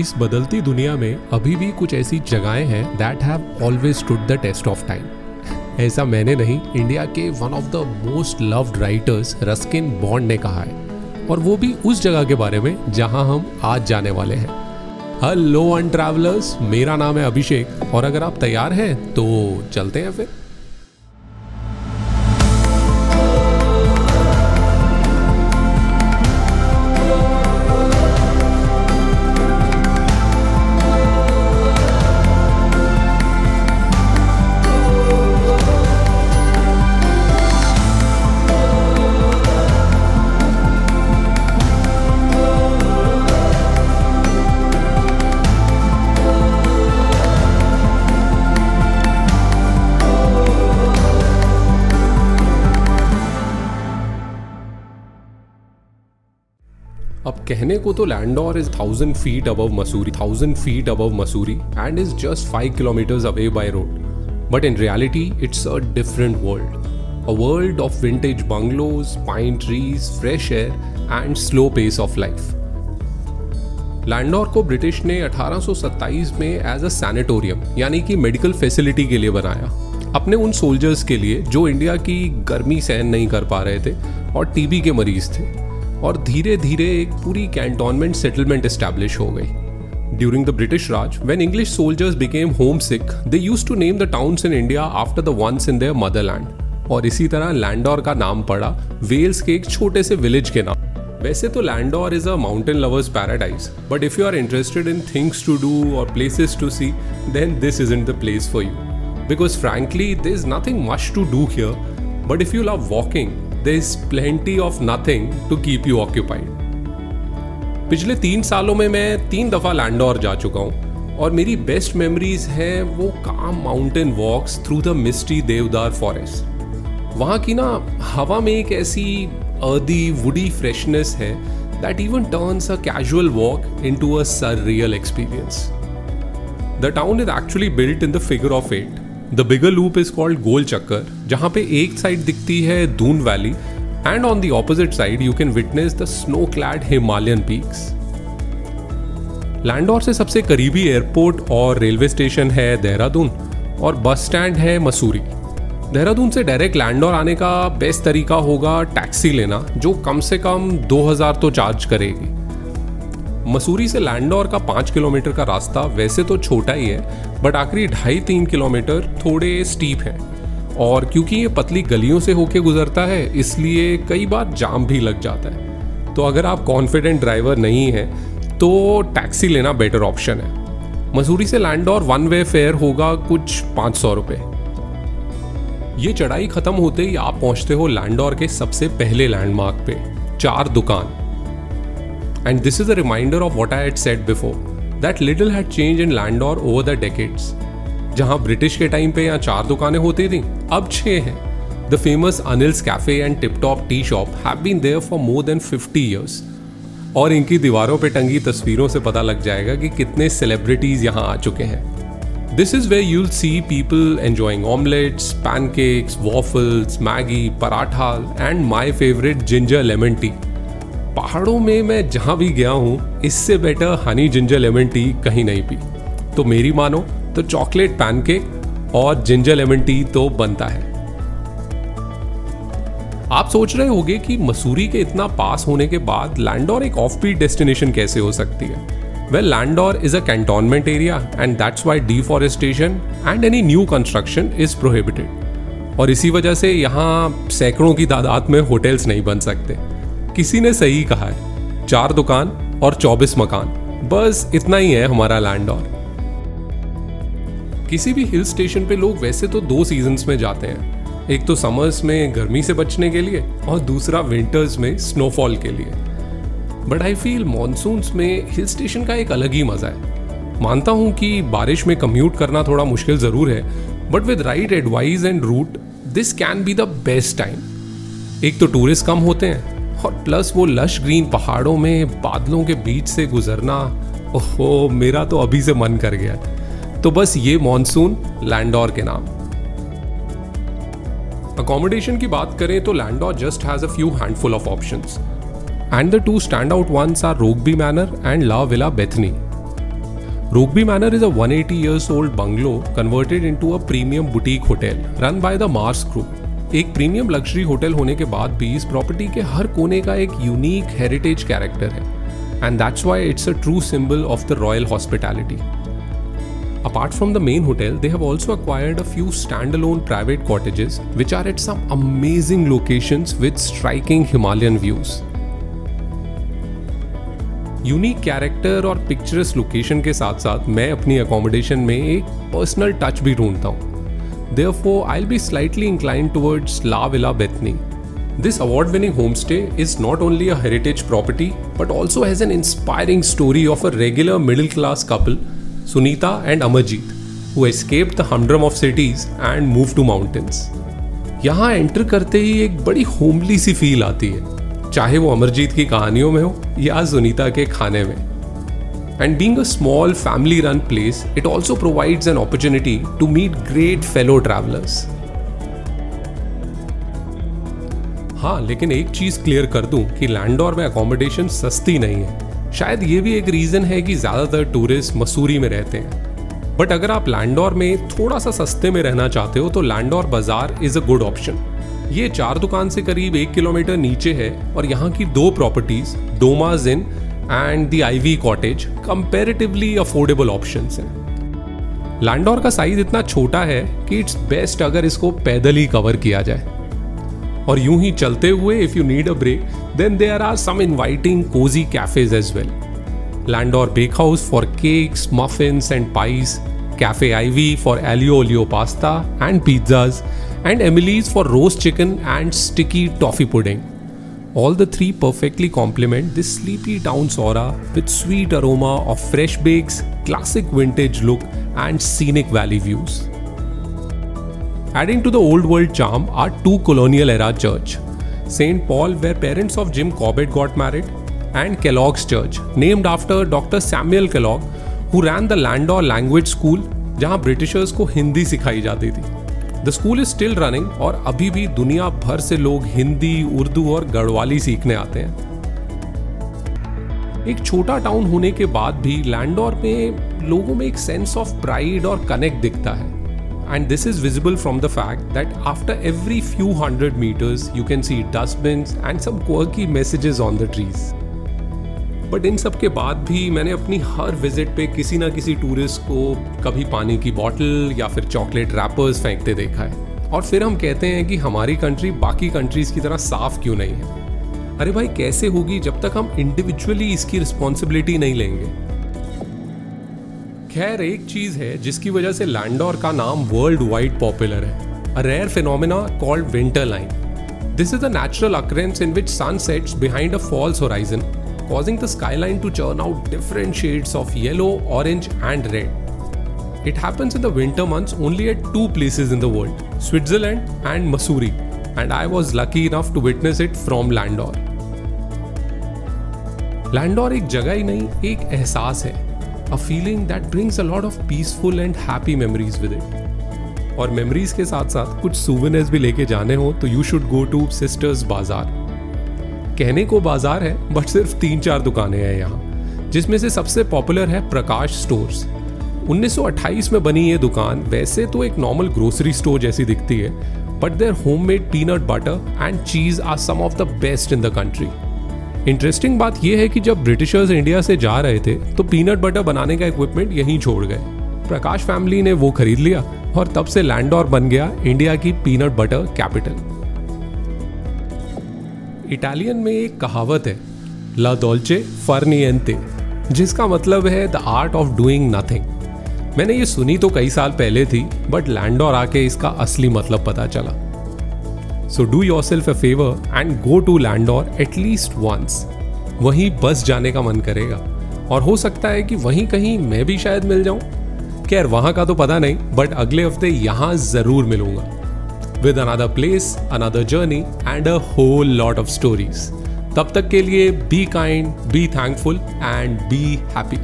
इस बदलती दुनिया में अभी भी कुछ ऐसी जगहें हैं that have always stood the test of time ऐसा मैंने नहीं इंडिया के one of the most loved writers Ruskin Bond ने कहा है। और वो भी उस जगह के बारे में जहाँ हम आज जाने वाले हैं। हेलो अन ट्रैवलर्स मेरा नाम है अभिषेक। और अगर आप तैयार हैं तो चलते हैं फिर। अब कहने को तो Landour is thousand feet above Mussoorie thousand feet above Mussoorie and is just five kilometres away by road but in reality it's a different world a world of vintage bungalows pine trees fresh air and slow pace of life Landour को British ने 1827 में as a sanatorium यानी कि medical facility के लिए बनाया। अपने उन सोल्जर्स के लिए जो इंडिया की गर्मी सहन नहीं कर पा रहे थे और टीबी के मरीज़ थे। और धीरे धीरे एक पूरी कैंटोनमेंट सेटलमेंट एस्टैब्लिश हो गई। During the British Raj when English soldiers became homesick they use to name the towns in India after the ones in their motherland और इसी तरह लैंडोर का नाम पड़ा वेल्स के एक छोटे से विलेज के नाम। वैसे तो Landour is a mountain lovers paradise but if you are interested in things to do और places to see then this is in the place for you because frankly there is nothing much to do here but if you love walking there is plenty of nothing to keep you occupied पिछले तीन सालों में मैं तीन दफ़ा लैंडोर जा चुका हूँ और मेरी बेस्ट मेमोरीज हैं वो काम mountain walks through the misty deodar forest वहाँ की ना हवा में एक ऐसी अर्दी वुडी फ्रेशनेस है that even turns a casual walk into a surreal experience the town is actually built in the figure of eight the bigger loop is called Gol Chakkar जहाँ पे एक साइड दिखती है Doon valley and on the opposite side you can witness the snow clad Himalayan peaks Landour से सबसे करीबी airport और railway station है देहरादून और बस स्टैंड है मसूरी देहरादून से डायरेक्ट लैंडोर आने का बेस्ट तरीका होगा टैक्सी लेना, जो कम से कम 2000 तो चार्ज करेगी। मसूरी से लैंडोर का पाँच किलोमीटर का रास्ता वैसे तो छोटा ही है बट आखिरी ढाई तीन किलोमीटर थोड़े स्टीप है। और क्योंकि ये पतली गलियों से होके गुजरता है, इसलिए कई बार जाम भी लग जाता है। तो अगर आप कॉन्फिडेंट ड्राइवर नहीं हैं तो टैक्सी लेना बेटर ऑप्शन है। मसूरी से लैंडोर वन वे फेयर होगा कुछ पाँच सौ रुपये ये चढ़ाई खत्म होते ही आप पहुँचते हो लैंडोर के सबसे पहले लैंडमार्क पे, चार दुकान। And this is a reminder of what I had said before, that little had changed in Landor over the decades. जहाँ ब्रिटिश के टाइम पे यहाँ चार दुकानें होती थी, अब छह हैं। The famous Anil's cafe and tip top tea shop have been there for more than 50 years और इनकी दीवारों पे टंगी तस्वीरों से पता लग जाएगा कि कितने सेलिब्रिटीज यहाँ आ चुके हैं। This is where you'll see people enjoying omelettes pancakes waffles Maggi paratha and my favourite ginger lemon tea पहाड़ों में मैं जहाँ भी गया हूँ, इससे better honey ginger lemon tea कहीं नहीं पी। तो मेरी मानो तो चॉकलेट पैनकेक और जिंजर लेमन टी तो बनता है। आप सोच रहे होंगे कि मसूरी के इतना पास होने के बाद लैंडोर एक ऑफ़ बीट डेस्टिनेशन कैसे हो सकती है? Well Landour is a cantonment area and that's why deforestation and any new construction is prohibited और इसी वजह से यहाँ सैकड़ों की तादाद में होटल्स नहीं बन सकते। किसी ने सही कहा है। चार दुकान और चौबीस मकान। बस इतना ही है हमारा लैंड और। किसी भी हिल स्टेशन पे लोग वैसे तो दो सीजन्स में जाते हैं। एक तो समर्स में गर्मी से बचने के लिए और दूसरा विंटर्स में स्नोफॉल के लिए। बट आई फील मानसून में हिल स्टेशन का एक अलग ही मज़ा है। मानता हूँ कि बारिश में कम्यूट करना थोड़ा मुश्किल ज़रूर है but with right advice and route this can be the best time एक तो टूरिस्ट कम होते हैं और प्लस वो लश ग्रीन पहाड़ों में बादलों के बीच से गुजरना, ओहो, मेरा तो अभी से मन कर गया तो बस ये मॉनसून लैंडोर के नाम। अकोमोडेशन की बात करें तो Landour just has a few handful of options and the two stand out ones are Rokeby Manor and La Villa Bethany Rogby Manor is a 180 years old bungalow converted into a premium boutique hotel run by the Mars Group. एक premium luxury hotel होने के बाद भी इस property के हर कोने का एक यूनिक हेरिटेज कैरेक्टर है and that's why it's a true symbol of the royal hospitality Apart from the main hotel, they have also acquired a few standalone private cottages which are at some amazing locations with striking Himalayan views. Unique character और picturesque location के साथ साथ मैं अपनी accommodation में एक personal touch भी ढूंढता हूँ for I be slightly incline towards La Villa Bethany This award winning homestay is not only a heritage property but also has an inspiring story of a regular middle class couple, Sunita and Amarjeet, who escaped the humdrum of cities and moved to mountains. यहाँ enter करते ही एक बड़ी homely सी feel आती है चाहे वो अमरजीत की कहानियों में हो या सुनीता के खाने में and being a small family run place it also provides an opportunity to meet great fellow travellers हाँ लेकिन एक चीज़ क्लियर कर दूँ कि लैंडोर में अकोमोडेशन सस्ती नहीं है। शायद ये भी एक रीजन है कि ज़्यादातर टूरिस्ट मसूरी में रहते हैं। बट अगर आप लैंडोर में थोड़ा सा सस्ते में रहना चाहते हो तो लैंडोर बाज़ार इज़ अ गुड ऑप्शन ये चार दुकान से करीब एक किलोमीटर नीचे है और यहाँ की दो properties Doma's inn and the Ivy cottage comparatively affordable option हैं. लैंडोर का साइज़ इतना छोटा है कि इट्स बेस्ट अगर इसको पैदल ही कवर किया जाए। और यूँ ही चलते हुए if you need a break then there are some inviting cosy cafes as well Landour bake house for cakes muffins and pies cafe Ivy for aglio olio pasta and pizzas and Emily's for roast chicken and sticky toffee pudding. All the three perfectly complement this sleepy town's aura with sweet aroma of fresh bakes, classic vintage look, and scenic valley views. Adding to the old world charm are two colonial era church. St. Paul, where parents of Jim Corbett got married, and Kellogg's Church, named after Dr. Samuel Kellogg, who ran the Landor Language School, जहां Britishers को हिंदी सिखाई जाती थी the school is still running और अभी भी दुनिया भर से लोग हिंदी, उर्दू और गढ़वाली सीखने आते हैं। एक छोटा टाउन होने के बाद भी लैंडोर में लोगों में एक सेंस ऑफ़ प्राइड और कनेक्ट दिखता है। And this is visible from the fact that after every few hundred metres you can see dustbin and some quirky messages on the trees but इन सब के बाद भी मैंने अपनी हर विज़िट पे किसी ना किसी टूरिस्ट को कभी पानी की बॉटल या फिर चॉकलेट रैपर्स फेंकते देखा है। और फिर हम कहते हैं कि हमारी कंट्री बाकी कंट्रीज़ की तरह साफ़ क्यों नहीं है? अरे भाई, कैसे होगी जब तक हम इंडिविजुअली इसकी रिस्पॉन्सिबिलिटी नहीं लेंगे? खैर, एक चीज़ है जिसकी वजह से लैंडोर का नाम वर्ल्ड वाइड पॉपुलर है। A rare phenomena called winter line this is a natural occurrence in which sun sets behind a false horizon causing the skyline to churn out different shades of yellow, orange, and red. It happens in the winter months only at two places in the world Switzerland and Missouri, and I was lucky enough to witness it from Landor. Landour एक जगह ही नहीं एक एहसास है a feeling that brings a lot of peaceful and happy memories with it और memories के साथ साथ कुछ सुवेनियर्स भी लेके जाने हो तो you should go to Sisters Bazaar कहने को बाज़ार है, बट सिर्फ़ तीन चार दुकानें हैं यहाँ, जिसमें से सबसे पॉपुलर है प्रकाश स्टोर्स 1928 में बनी ये दुकान वैसे तो एक नॉर्मल ग्रोसरी स्टोर जैसी दिखती है but their homemade peanut butter and cheese are some of the best in the country interesting बात यह है कि जब ब्रिटिशर्स इंडिया से जा रहे थे तो पीनट बटर बनाने का इक्विपमेंट यहीं छोड़ गए। प्रकाश फैमिली ने वो खरीद लिया और तब से लैंडोर बन गया इंडिया की पीनट बटर कैपिटल इटालियन में एक कहावत है, ला डोल्चे फर्नियंते जिसका मतलब है the art of doing nothing मैंने ये सुनी तो कई साल पहले थी बट लैंडोर आके इसका असली मतलब पता चला। So do yourself a favour and go to Landour at least once वहीं बस जाने का मन करेगा। और हो सकता है कि वहीं कहीं मैं भी शायद मिल जाऊँ। खैर, वहाँ का तो पता नहीं बट अगले हफ़्ते यहाँ ज़रूर मिलूँगा। with another place, another journey, and a whole lot of stories. तब तक के लिए be kind be thankful and be happy